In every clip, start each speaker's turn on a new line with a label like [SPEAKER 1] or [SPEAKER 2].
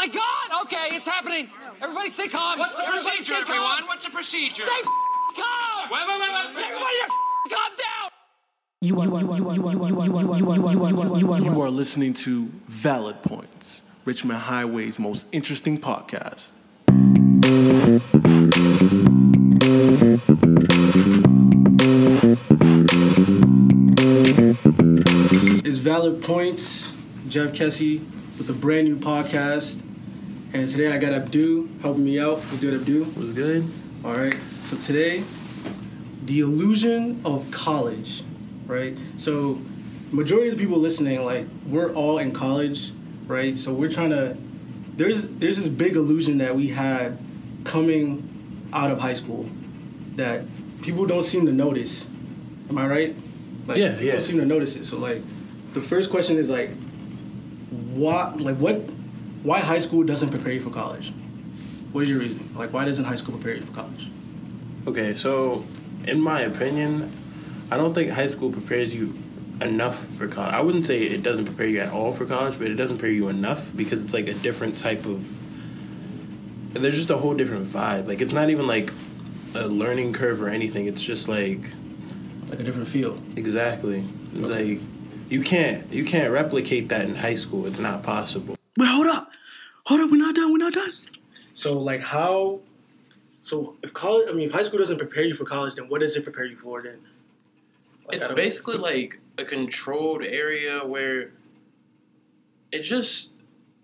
[SPEAKER 1] my God! Okay, it's happening. Everybody stay calm.
[SPEAKER 2] What's the
[SPEAKER 1] Everybody
[SPEAKER 2] procedure, everyone? What's the procedure?
[SPEAKER 1] Stay calm!
[SPEAKER 2] Wait, wait, wait, wait.
[SPEAKER 1] Everybody calm down!
[SPEAKER 3] You are
[SPEAKER 4] listening to Valid Points, Richmond Highway's most interesting podcast.
[SPEAKER 5] It's Valid Points, Jeff Kessie with a brand new podcast. And today I got Abdu helping me out. What's good, Abdu?
[SPEAKER 4] Was good?
[SPEAKER 5] All right. So today, the illusion of college, right? So, majority of the people listening, like, we're all in college, right? So we're trying to. There's there's this big illusion that we had coming out of high school that people don't seem to notice. Am I right? Like,
[SPEAKER 4] Yeah,
[SPEAKER 5] people
[SPEAKER 4] yeah.
[SPEAKER 5] don't seem to notice it. So like, the first question is like, what like what why high school doesn't prepare you for college? What is your reason? Like, why doesn't high school prepare you for college?
[SPEAKER 6] Okay, so in my opinion, I don't think high school prepares you enough for college. I wouldn't say it doesn't prepare you at all for college, but it doesn't prepare you enough because it's like a different type of. There's just a whole different vibe. Like it's not even like a learning curve or anything. It's just like
[SPEAKER 5] Like a different feel.
[SPEAKER 6] exactly. It's
[SPEAKER 5] Okay.
[SPEAKER 6] like you can't you can't replicate that in high school. It's not possible.
[SPEAKER 4] Wait, hold up. Hold up, we're not done, we're not done.
[SPEAKER 5] So like how? So if college, I mean, if high school doesn't prepare you for college, then what does it prepare you for then? Like,
[SPEAKER 6] it's basically like a controlled area where it just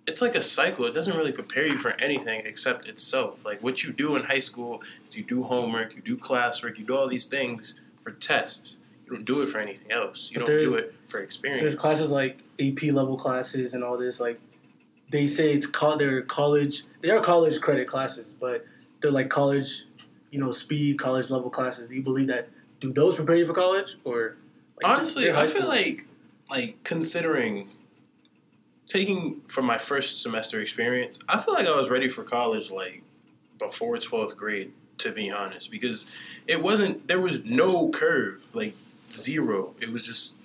[SPEAKER 6] it's like a cycle it doesn't really prepare you for anything except itself like what you do in high school is you do homework you do classwork you do all these things for tests you don't do it for anything else you
[SPEAKER 5] But
[SPEAKER 6] don't do it for experience
[SPEAKER 5] There's classes like AP level classes and all this. Like they say it's called they're college. They are college credit classes, but they're like college, you know, speed college level classes. Do you believe that? Do those prepare you for college or? Like,
[SPEAKER 6] honestly i feel like like considering taking from my first semester experience i feel like i was ready for college like before 12th grade to be honest because it wasn't there was no curve like zero it was just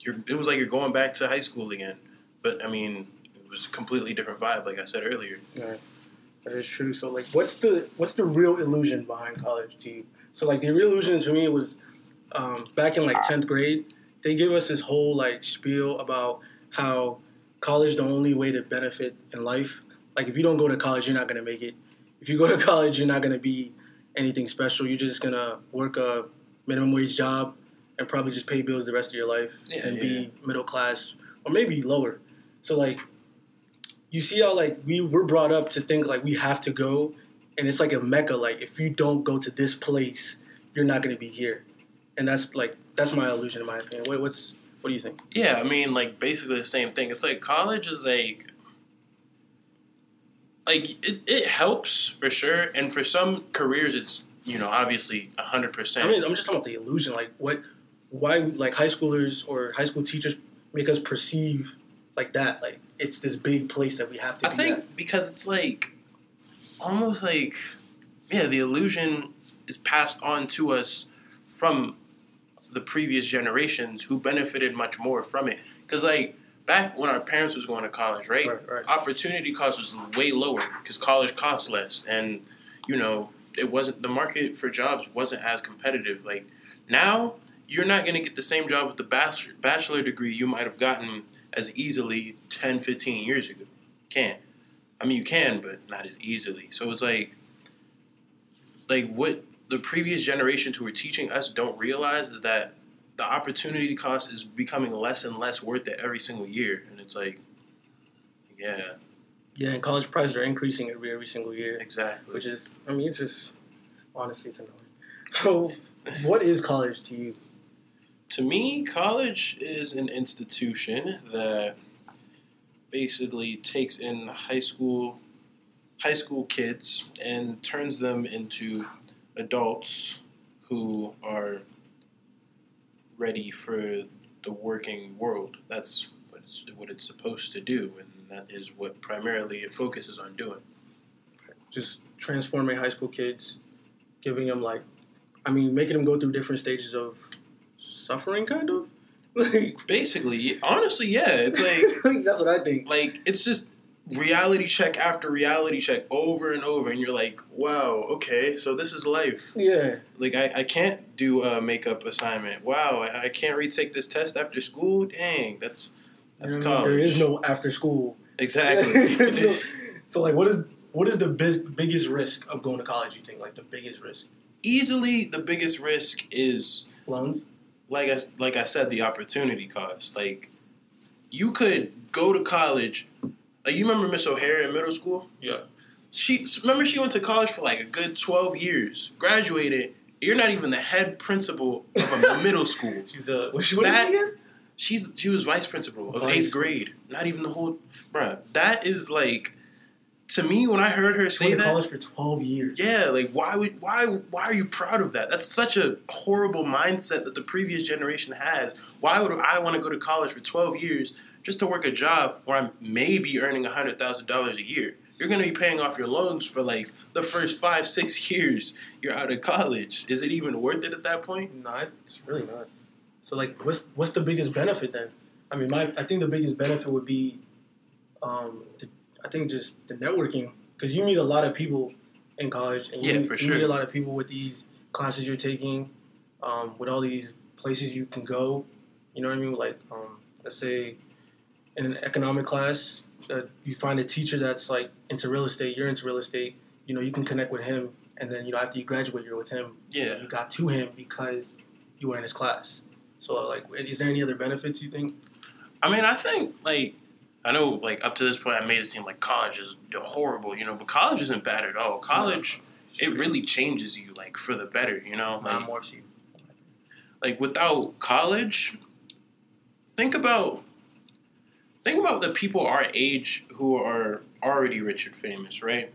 [SPEAKER 6] you're it was like you're going back to high school again but i mean was a completely different vibe like i said earlier
[SPEAKER 5] Yeah, that is true. So like, what's the what's the real illusion behind college to you? So like, the real illusion to me was um, back in like tenth grade. They give us this whole like spiel about how college the only way to benefit in life. Like, if you don't go to college, you're not gonna make it. If you go to college, you're not gonna be anything special. You're just gonna work a minimum wage job and probably just pay bills the rest of your life
[SPEAKER 6] Yeah,
[SPEAKER 5] and
[SPEAKER 6] yeah.
[SPEAKER 5] be middle class or maybe lower. So like you see how like we were brought up to think like we have to go and it's like a mecca like if you don't go to this place you're not going to be here and that's like that's my illusion in my opinion what, what's what do you think
[SPEAKER 6] Yeah, I mean, like basically the same thing. It's like college is like, like it, it helps for sure, and for some careers, it's you know obviously hundred
[SPEAKER 5] i
[SPEAKER 6] percent.
[SPEAKER 5] mean i'm just talking about the illusion like what why like high schoolers or high school teachers make us perceive like that like it's this big place that we have to
[SPEAKER 6] I think
[SPEAKER 5] at.
[SPEAKER 6] because it's like almost like yeah, the illusion is passed on to us from the previous generations who benefited much more from it. Because like back when our parents was going to college, right?
[SPEAKER 5] Right, right.
[SPEAKER 6] Opportunity cost was way lower because college costs less, and you know it wasn't the market for jobs wasn't as competitive. Like now, you're not going to get the same job with the bachelor, bachelor degree you might have gotten as easily 10, 15 years ago. Can't. I mean, you can, but not as easily. So it's like, like what the previous generations who were teaching us don't realize is that the opportunity cost is becoming less and less worth it every single year, and it's like, yeah,
[SPEAKER 5] yeah and college prices are increasing every every single year
[SPEAKER 6] exactly.
[SPEAKER 5] which is i mean it's just honestly it's annoying so what is college to you
[SPEAKER 6] to me, college is an institution that basically takes in high school high school kids and turns them into adults who are ready for the working world. That's what it's, what it's supposed to do, and that is what primarily it focuses on doing.
[SPEAKER 5] just transforming high school kids, giving them like, I mean, making them go through different stages of suffering, kind of. Like,
[SPEAKER 6] Basically, honestly, yeah, it's like
[SPEAKER 5] that's what I think.
[SPEAKER 6] like it's just reality check after reality check over and over, and you're like, wow, okay, so this is life.
[SPEAKER 5] Yeah.
[SPEAKER 6] Like I, I can't do a makeup assignment. Wow, I, I can't retake this test after school. Dang, that's that's
[SPEAKER 5] You know what I mean?
[SPEAKER 6] college.
[SPEAKER 5] There is no after school.
[SPEAKER 6] exactly.
[SPEAKER 5] so, so, like, what is what is the big, biggest risk of going to college? You think like the biggest risk?
[SPEAKER 6] Easily, the biggest risk is
[SPEAKER 5] Loans.
[SPEAKER 6] Like I like I said, the opportunity cost. Like you could go to college. Like you remember Miss O'Hare in middle school?
[SPEAKER 5] Yeah.
[SPEAKER 6] She remember she went to college for like a good twelve years, graduated. You're not even the head principal of a middle school.
[SPEAKER 5] She's a what, she,
[SPEAKER 6] That-
[SPEAKER 5] again?
[SPEAKER 6] She's she was vice principal of
[SPEAKER 5] Vice.
[SPEAKER 6] eighth grade. Not even the whole, bruh. That is like, to me when I heard her
[SPEAKER 5] She
[SPEAKER 6] say
[SPEAKER 5] to
[SPEAKER 6] that,
[SPEAKER 5] college for twelve years.
[SPEAKER 6] yeah, like why would why why are you proud of that? That's such a horrible mindset that the previous generation has. Why would I want to go to college for twelve years just to work a job where I'm maybe earning hundred thousand dollars a year? You're gonna be paying off your loans for like the first five six years you're out of college. Is it even worth it at that point?
[SPEAKER 5] No, it's really not. So like, what's what's the biggest benefit then? I mean, my I think the biggest benefit would be, um, the, I think just the networking because you meet a lot of people in college, and you,
[SPEAKER 6] Yeah,
[SPEAKER 5] meet-
[SPEAKER 6] for
[SPEAKER 5] you
[SPEAKER 6] sure.
[SPEAKER 5] meet a lot of people with these classes you're taking, um, with all these places you can go. You know what I mean? Like, um, let's say in an economic class, uh, you find a teacher that's like into real estate. You're into real estate. You know, you can connect with him, and then you know after you graduate, you're with him
[SPEAKER 6] Yeah.
[SPEAKER 5] you got to him because you were in his class. So like, is there any other benefits you think?
[SPEAKER 6] I mean, I think like I know like up to this point I made it seem like college is horrible, you know, but college isn't bad at all. College it really changes you like for the better, you know. Like,
[SPEAKER 5] morphs you.
[SPEAKER 6] like without college, think about think about the people our age who are already rich and famous, right?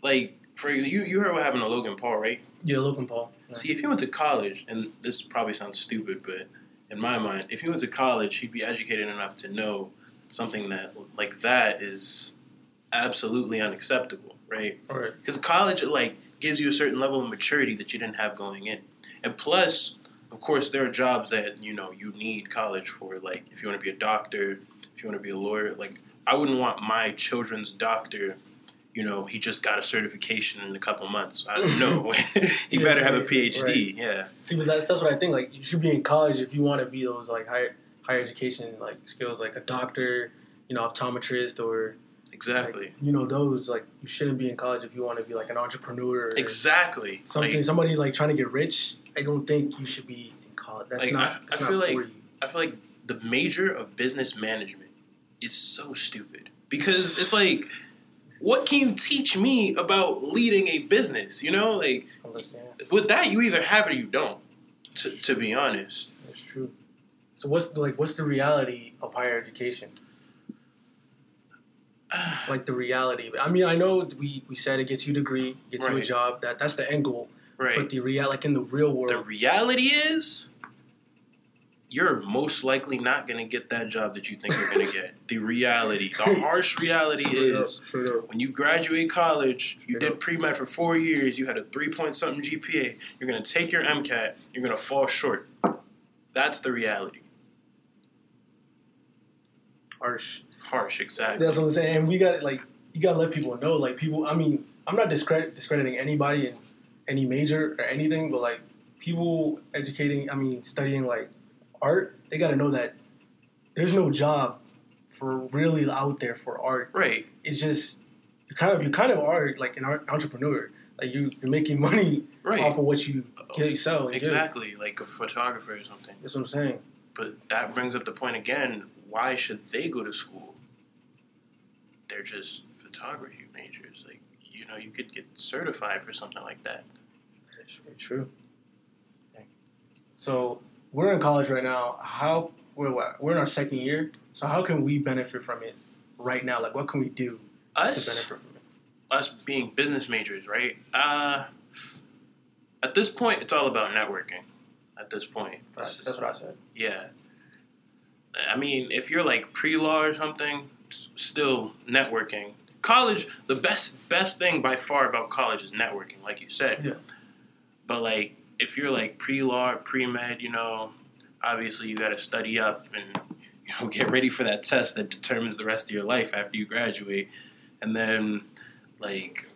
[SPEAKER 6] Like for example, you you heard what happened to Logan Paul, right?
[SPEAKER 5] Yeah, Logan Paul. Yeah.
[SPEAKER 6] See, if he went to college, and this probably sounds stupid, but in my mind, if he went to college, he'd be educated enough to know something that like that is absolutely unacceptable, right?
[SPEAKER 5] Right.
[SPEAKER 6] Because college, like gives you a certain level of maturity that you didn't have going in, and plus, of course, there are jobs that you know you need college for. Like if you want to be a doctor, if you want to be a lawyer, like I wouldn't want my children's doctor. You know, he just got a certification in a couple months. I don't know. he
[SPEAKER 5] Yeah,
[SPEAKER 6] better have a PhD.
[SPEAKER 5] right.
[SPEAKER 6] Yeah.
[SPEAKER 5] See, but that's, that's what I think. Like, you should be in college if you want to be those like higher higher education like skills, like a doctor, you know, optometrist, or
[SPEAKER 6] Exactly.
[SPEAKER 5] like, you know those. Like, you shouldn't be in college if you want to be like an entrepreneur. Or
[SPEAKER 6] exactly.
[SPEAKER 5] Something.
[SPEAKER 6] Like,
[SPEAKER 5] somebody like trying to get rich. I don't think you should be in college. That's
[SPEAKER 6] Like,
[SPEAKER 5] not.
[SPEAKER 6] I-
[SPEAKER 5] that's
[SPEAKER 6] I
[SPEAKER 5] not
[SPEAKER 6] feel
[SPEAKER 5] for
[SPEAKER 6] like-
[SPEAKER 5] you.
[SPEAKER 6] I feel like the major of business management is so stupid because it's like, what can you teach me about leading a business? You know, like with that, you either have it or you don't. To, to be honest,
[SPEAKER 5] That's true. So what's like what's the reality of higher education? Like the reality. I mean, I know we, we said it gets you a degree, gets you a job. That that's the end goal.
[SPEAKER 6] right?
[SPEAKER 5] But the real like in the real world, the
[SPEAKER 6] reality is, you're most likely not going to get that job that you think you're going to get. The reality, the harsh reality is, when you graduate college, you did pre med for four years, you had a three point something GPA, you're gonna take your MCAT, you're gonna fall short. That's the reality.
[SPEAKER 5] harsh.
[SPEAKER 6] Harsh, exactly.
[SPEAKER 5] That's what I'm saying. And we got like you gotta let people know. Like people, I mean, I'm not discredit, discrediting anybody in any major or anything, but like people educating, I mean, studying like art, they gotta know that there's no job for really out there for art.
[SPEAKER 6] Right.
[SPEAKER 5] It's just you kind of you kind of are like an art entrepreneur. Like you you're making money
[SPEAKER 6] Right.
[SPEAKER 5] off of what you get, sell. and give.
[SPEAKER 6] Exactly, like a photographer or something.
[SPEAKER 5] That's what I'm saying.
[SPEAKER 6] But that brings up the point again why should they go to school? They're just photography majors. Like, you know, you could get certified for something like that.
[SPEAKER 5] That's very true. So we're in college right now. How we're what, we're in our second year. So how can we benefit from it right now? Like what can we do to benefit from it?
[SPEAKER 6] us being business majors, right? Uh, at this point, it's all about networking. At this point,
[SPEAKER 5] Right, that's what I said.
[SPEAKER 6] yeah. I mean, if you're like pre-law or something, still networking. College, the best best thing by far about college is networking, like you said.
[SPEAKER 5] Yeah.
[SPEAKER 6] But like, if you're like pre-law, pre-med, you know, obviously you got to study up and you know, get ready for that test that determines the rest of your life after you graduate. And then, like,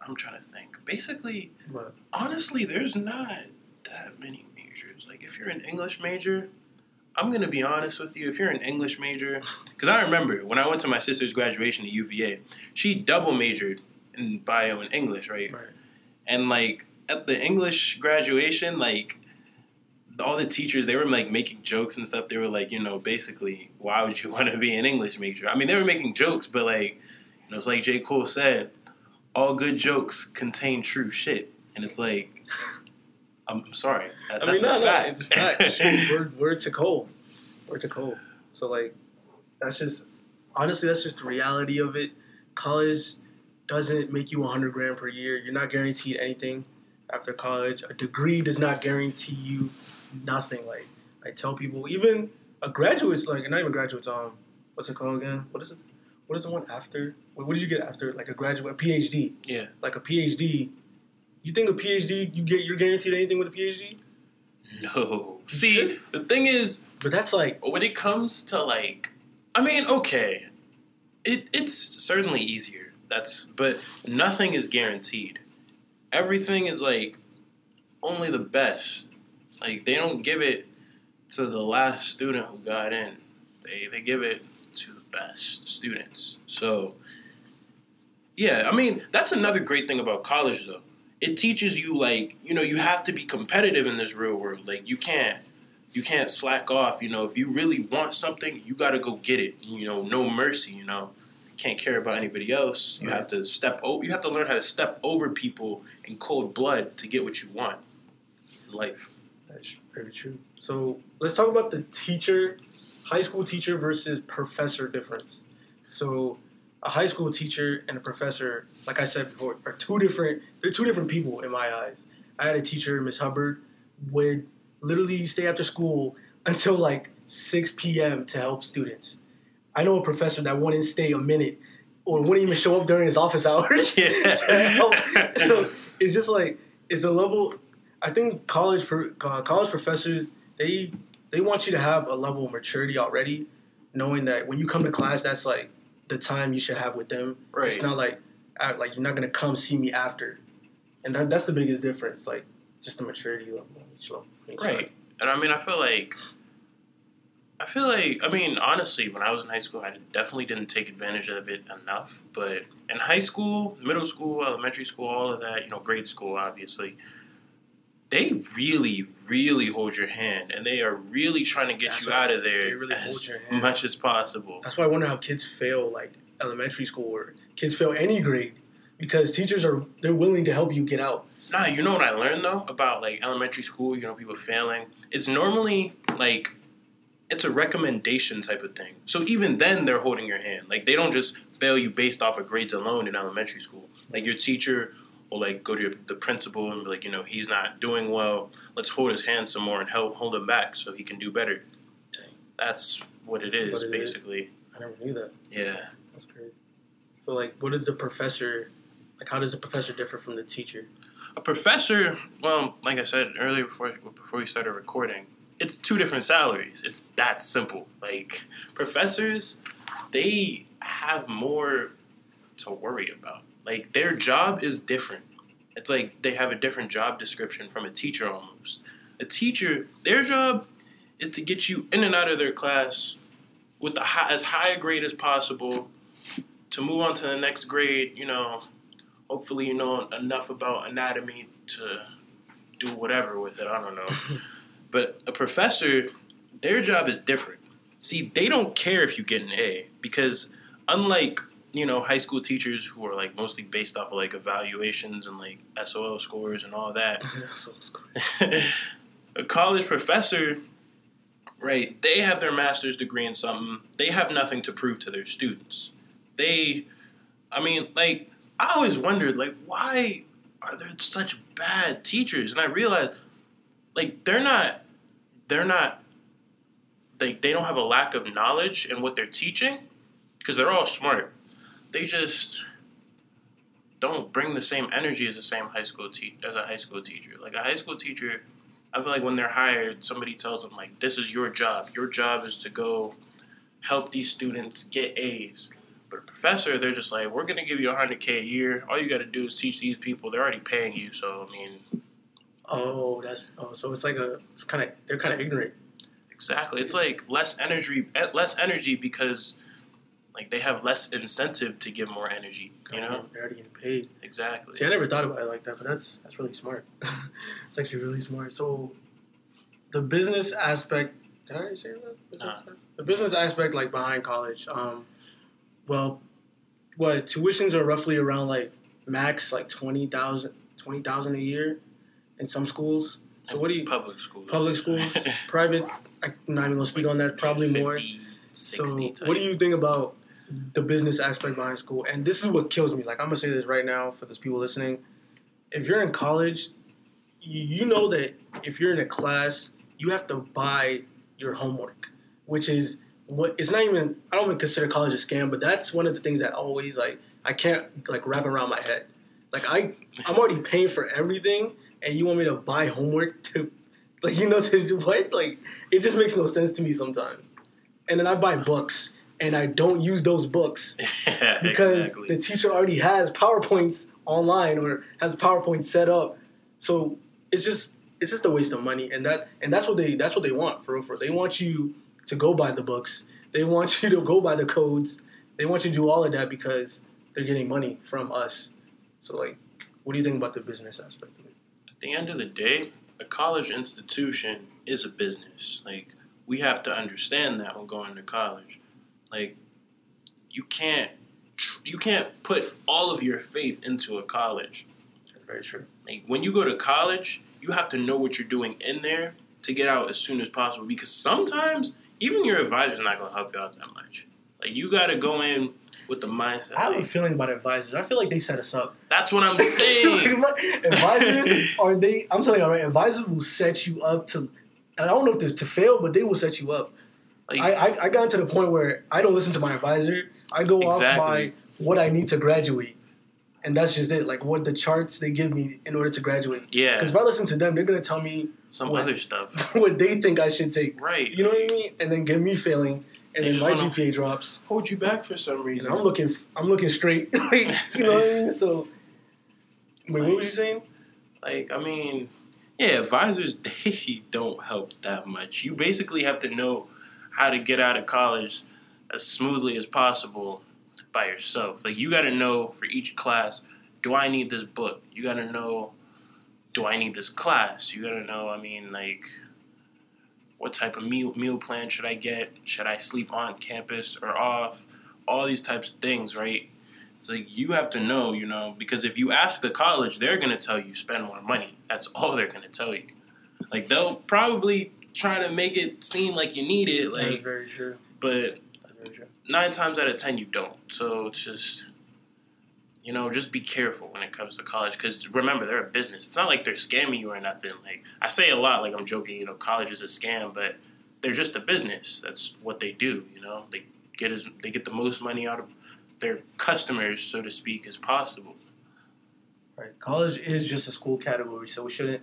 [SPEAKER 6] I'm trying to think. Basically, honestly, there's not that many majors. Like, if you're an English major, I'm gonna be honest with you. If you're an English major, because I remember when I went to my sister's graduation at UVA, she double majored in bio and English, right?
[SPEAKER 5] right.
[SPEAKER 6] And like at the English graduation, like all the teachers, they were like making jokes and stuff. They were like, you know, basically, why would you want to be an English major? I mean, they were making jokes, but like, you know, it's like J. Cole said, all good jokes contain true shit. And it's like, I'm, I'm sorry. That-
[SPEAKER 5] I
[SPEAKER 6] that's
[SPEAKER 5] mean,
[SPEAKER 6] a
[SPEAKER 5] no, no,
[SPEAKER 6] fact.
[SPEAKER 5] it's facts. word, word to Cole. Word to Cole. So, like, that's just, honestly, that's just the reality of it. College doesn't make you 100 grand per year. You're not guaranteed anything after college. A degree does not guarantee you nothing. Like, I tell people, even a graduate's, like, not even graduates, um, what's it called again? What is it? What is the one after? What what did you get after, like, a graduate? A PhD.
[SPEAKER 6] yeah.
[SPEAKER 5] Like, a PhD. You think a PhD, you get, you're guaranteed anything with a PhD?
[SPEAKER 6] No. See, the thing is,
[SPEAKER 5] But that's like,
[SPEAKER 6] when it comes to like i mean okay it, it's certainly easier that's but nothing is guaranteed everything is like only the best like they don't give it to the last student who got in they they give it to the best students so yeah i mean that's another great thing about college though it teaches you like you know you have to be competitive in this real world like you can't you can't slack off. You know, if you really want something, you got to go get it. You know, no mercy. You know, can't care about anybody else. You have to step. over. you have to learn how to step over people in cold blood to get what you want in life.
[SPEAKER 5] That's very true. So let's talk about the teacher, high school teacher versus professor difference. So a high school teacher and a professor, like I said before, are two different. They're two different people in my eyes. I had a teacher, Miss Hubbard, would literally stay after school until like 6 p.m. to help students. I know a professor that wouldn't stay a minute or wouldn't even show up during his office hours.
[SPEAKER 6] Yeah.
[SPEAKER 5] so it's just like it's the level. I think college uh, college professors they they want you to have a level of maturity already, knowing that when you come to class, that's like the time you should have with them.
[SPEAKER 6] Right.
[SPEAKER 5] It's not like like you're not gonna come see me after, and that, that's the biggest difference. Like just the maturity level. each level, each
[SPEAKER 6] Right. And I mean, I feel like, I feel like, I mean, honestly, when I was in high school, I definitely didn't take advantage of it enough. But in high school, middle school, elementary school, all of that, you know, grade school, obviously, they really, really hold your hand, and they are really trying to get
[SPEAKER 5] That's
[SPEAKER 6] you out of there
[SPEAKER 5] really
[SPEAKER 6] as much as possible.
[SPEAKER 5] That's why I wonder how kids fail like elementary school or kids fail any grade because teachers are they're willing to help you get out.
[SPEAKER 6] Nah, you know what I learned though about like elementary school, you know, people failing? It's normally like it's a recommendation type of thing. So even then they're holding your hand. Like they don't just fail you based off of grades alone in elementary school. Like your teacher will like go to your, the principal and be like, you know, he's not doing well. Let's hold his hand some more and help hold him back so he can do better. That's what it is,
[SPEAKER 5] What it is.
[SPEAKER 6] basically.
[SPEAKER 5] I never knew that.
[SPEAKER 6] Yeah.
[SPEAKER 5] That's crazy. So like, what is the professor? Like, how does the professor differ from the teacher?
[SPEAKER 6] A professor, well, like I said earlier before before we started recording, it's two different salaries. It's that simple. Like professors, they have more to worry about. Like their job is different. It's like they have a different job description from a teacher almost. A teacher, their job is to get you in and out of their class with the high, as high a grade as possible to move on to the next grade, you know, hopefully you know enough about anatomy to do whatever with it. I don't know. but a professor, their job is different. See, they don't care if you get an A because unlike you know high school teachers who are like mostly based off of like evaluations and like SOL scores and all that,
[SPEAKER 5] so it's cool.
[SPEAKER 6] a college professor, right? They have their master's degree in something. They have nothing to prove to their students. They, I mean, like I always wondered, like, why are there such bad teachers? And I realized, like, they're not, they're not, like, they don't have a lack of knowledge in what they're teaching, because they're all smart. They just don't bring the same energy as the same high school te- as a high school teacher. Like a high school teacher, I feel like when they're hired, somebody tells them like, "This is your job. Your job is to go help these students get A's." But a professor, they're just like, "We're gonna give you 100k a year. All you got to do is teach these people. They're already paying you. So I mean,
[SPEAKER 5] Oh, that's oh, so it's like a it's kind of they're kind of ignorant.
[SPEAKER 6] exactly. It's like less energy, eh, less energy because like they have less incentive to give more energy. You know,
[SPEAKER 5] they're already getting paid.
[SPEAKER 6] exactly.
[SPEAKER 5] See, I never thought about it like that, but that's that's really smart. it's actually really smart. So, the business aspect. Did I say that?
[SPEAKER 6] Nah.
[SPEAKER 5] The business aspect, like behind college. Um, well, what tuitions are roughly around like max like 20,000 20,000 a year in some schools. So what do you
[SPEAKER 6] Public schools.
[SPEAKER 5] public schools, private? I'm not even gonna speak on that. Probably more.
[SPEAKER 6] 50,
[SPEAKER 5] So,
[SPEAKER 6] 60
[SPEAKER 5] what do you think about the business aspect behind school? And this is what kills me. Like, I'm gonna say this right now for those people listening. If you're in college, you, you know that if you're in a class, you have to buy your homework, which is what it's not even. I don't even consider college a scam, but that's one of the things that always like I can't like wrap around my head. Like I, I'm already paying for everything, and you want me to buy homework to, like you know, to do what? Like it just makes no sense to me sometimes. And then I buy books, and I don't use those books
[SPEAKER 6] Yeah,
[SPEAKER 5] because
[SPEAKER 6] exactly.
[SPEAKER 5] the teacher already has PowerPoints online or has PowerPoint set up. So it's just it's just a waste of money, and that and that's what they that's what they want for real. For they want you to go buy the books. They want you to go buy the codes. They want you to do all of that because they're getting money from us. So like, what do you think about the business aspect of it?
[SPEAKER 6] At the end of the day, a college institution is a business. Like we have to understand that when going to college. Like you can't tr- you can't put all of your faith into a college.
[SPEAKER 5] That's very true.
[SPEAKER 6] Like when you go to college, you have to know what you're doing in there to get out as soon as possible because sometimes even your advisor's not going to help you out that much. Like you got to go in with the mindset.
[SPEAKER 5] I have a feeling about advisors. I feel like they set us up.
[SPEAKER 6] that's what I'm saying.
[SPEAKER 5] advisors are they? I'm telling you, all right. Advisors will set you up to. I don't know if to, to fail, but they will set you up.
[SPEAKER 6] Like,
[SPEAKER 5] I, I I got to the point where I don't listen to my advisor. I go off
[SPEAKER 6] Exactly.
[SPEAKER 5] by what I need to graduate, and that's just it. Like what the charts they give me in order to graduate.
[SPEAKER 6] yeah,
[SPEAKER 5] Because if I listen to them, they're gonna tell me
[SPEAKER 6] some
[SPEAKER 5] what-
[SPEAKER 6] other stuff.
[SPEAKER 5] what they think I should take.
[SPEAKER 6] Right.
[SPEAKER 5] You know what I mean? And then get me failing, and then my GPA drops.
[SPEAKER 6] Hold you back for some
[SPEAKER 5] And
[SPEAKER 6] reason.
[SPEAKER 5] I'm looking, I'm looking straight. like, you know what I mean? So, wait, what were you saying?
[SPEAKER 6] Like, I mean, yeah, advisors they don't help that much. You basically have to know how to get out of college as smoothly as possible by yourself. Like, you got to know for each class, do I need this book? You got to know, do I need this class? You got to know, I mean, like, what type of meal meal plan should I get? Should I sleep on campus or off? All these types of things, right? It's like you have to know, you know, because if you ask the college, they're gonna tell you spend more money. That's all they're gonna tell you. Like they'll probably try to make it seem like you need it, Like, That's
[SPEAKER 5] very true.
[SPEAKER 6] but
[SPEAKER 5] That's very true.
[SPEAKER 6] nine times out of ten you don't. So it's just, you know, just be careful when it comes to college. Because remember, they're a business. It's not like they're scamming you or nothing. Like I say a lot, like I'm joking. You know, college is a scam, but they're just a business. That's what they do. You know, they get as they get the most money out of their customers, so to speak, as possible.
[SPEAKER 5] Right. College is just a school category, so we shouldn't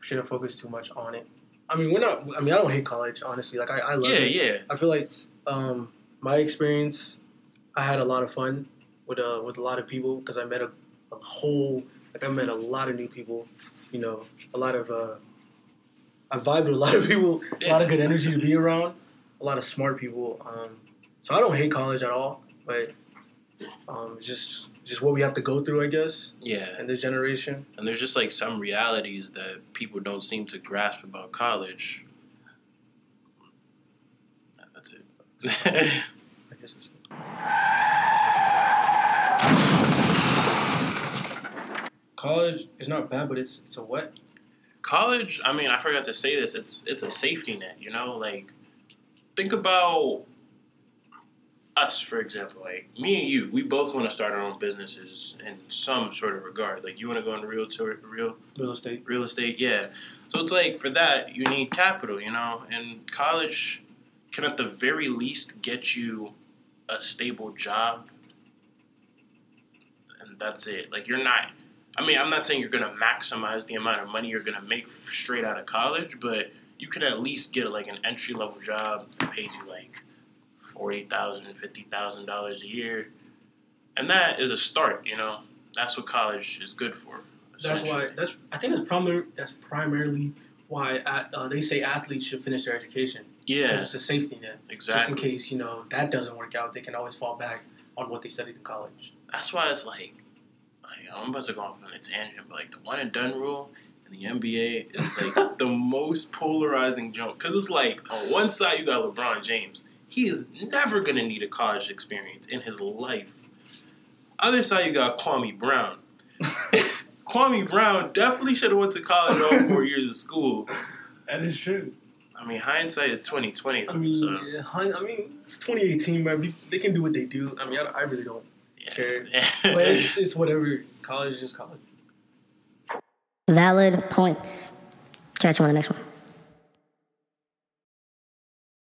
[SPEAKER 5] we shouldn't focus too much on it. I mean, we're not. I mean, I don't hate college, honestly. Like I, I love
[SPEAKER 6] Yeah,
[SPEAKER 5] it.
[SPEAKER 6] yeah.
[SPEAKER 5] I feel like um, my experience, I had a lot of fun with uh, with a lot of people because I met a, a whole like I met a lot of new people. You know, a lot of uh, I vibed with a lot of people, a lot of good energy to be around, a lot of smart people. Um, so I don't hate college at all, but um, just just what we have to go through, I guess,
[SPEAKER 6] Yeah.
[SPEAKER 5] in this generation.
[SPEAKER 6] And there's just like some realities that people don't seem to grasp about college. That's it.
[SPEAKER 5] I guess it's, college is not bad, but it's it's a what?
[SPEAKER 6] college, I mean, I forgot to say this. It's it's a safety net, you know? Like think about us, for example. Like me and you, we both want to start our own businesses in some sort of regard. Like you want to go into real to real
[SPEAKER 5] Real estate.
[SPEAKER 6] real estate, yeah. So it's like for that you need capital, you know, and college can at the very least get you a stable job, and that's it. Like you're not I mean, I'm not saying you're gonna maximize the amount of money you're gonna make straight out of college, but you could at least get like an entry level job that pays you like forty thousand, fifty thousand dollars a year, and that is a start. You know, that's what college is good for.
[SPEAKER 5] That's why. That's I think that's primary. That's primarily why uh, they say athletes should finish their education because
[SPEAKER 6] Yeah,
[SPEAKER 5] it's a safety net.
[SPEAKER 6] exactly.
[SPEAKER 5] Just in case you know that doesn't work out, they can always fall back on what they studied in college.
[SPEAKER 6] That's why it's like, like I'm about to go off on a tangent, but like the one and done rule in the NBA is like the most polarizing joke because it's like on one side you got LeBron James, he is never gonna need a college experience in his life. Other side you got Kwame Brown. Kwame Brown definitely should have went to college all four years of school.
[SPEAKER 5] That is true.
[SPEAKER 6] I mean, hindsight is twenty twenty.
[SPEAKER 5] I mean,
[SPEAKER 6] so,
[SPEAKER 5] yeah, I mean, it's 2018, man. They can do what they do. I mean, I, I really don't care.
[SPEAKER 6] yeah.
[SPEAKER 5] But it's, it's whatever. College is just college.
[SPEAKER 3] Valid points. Catch you on the next one.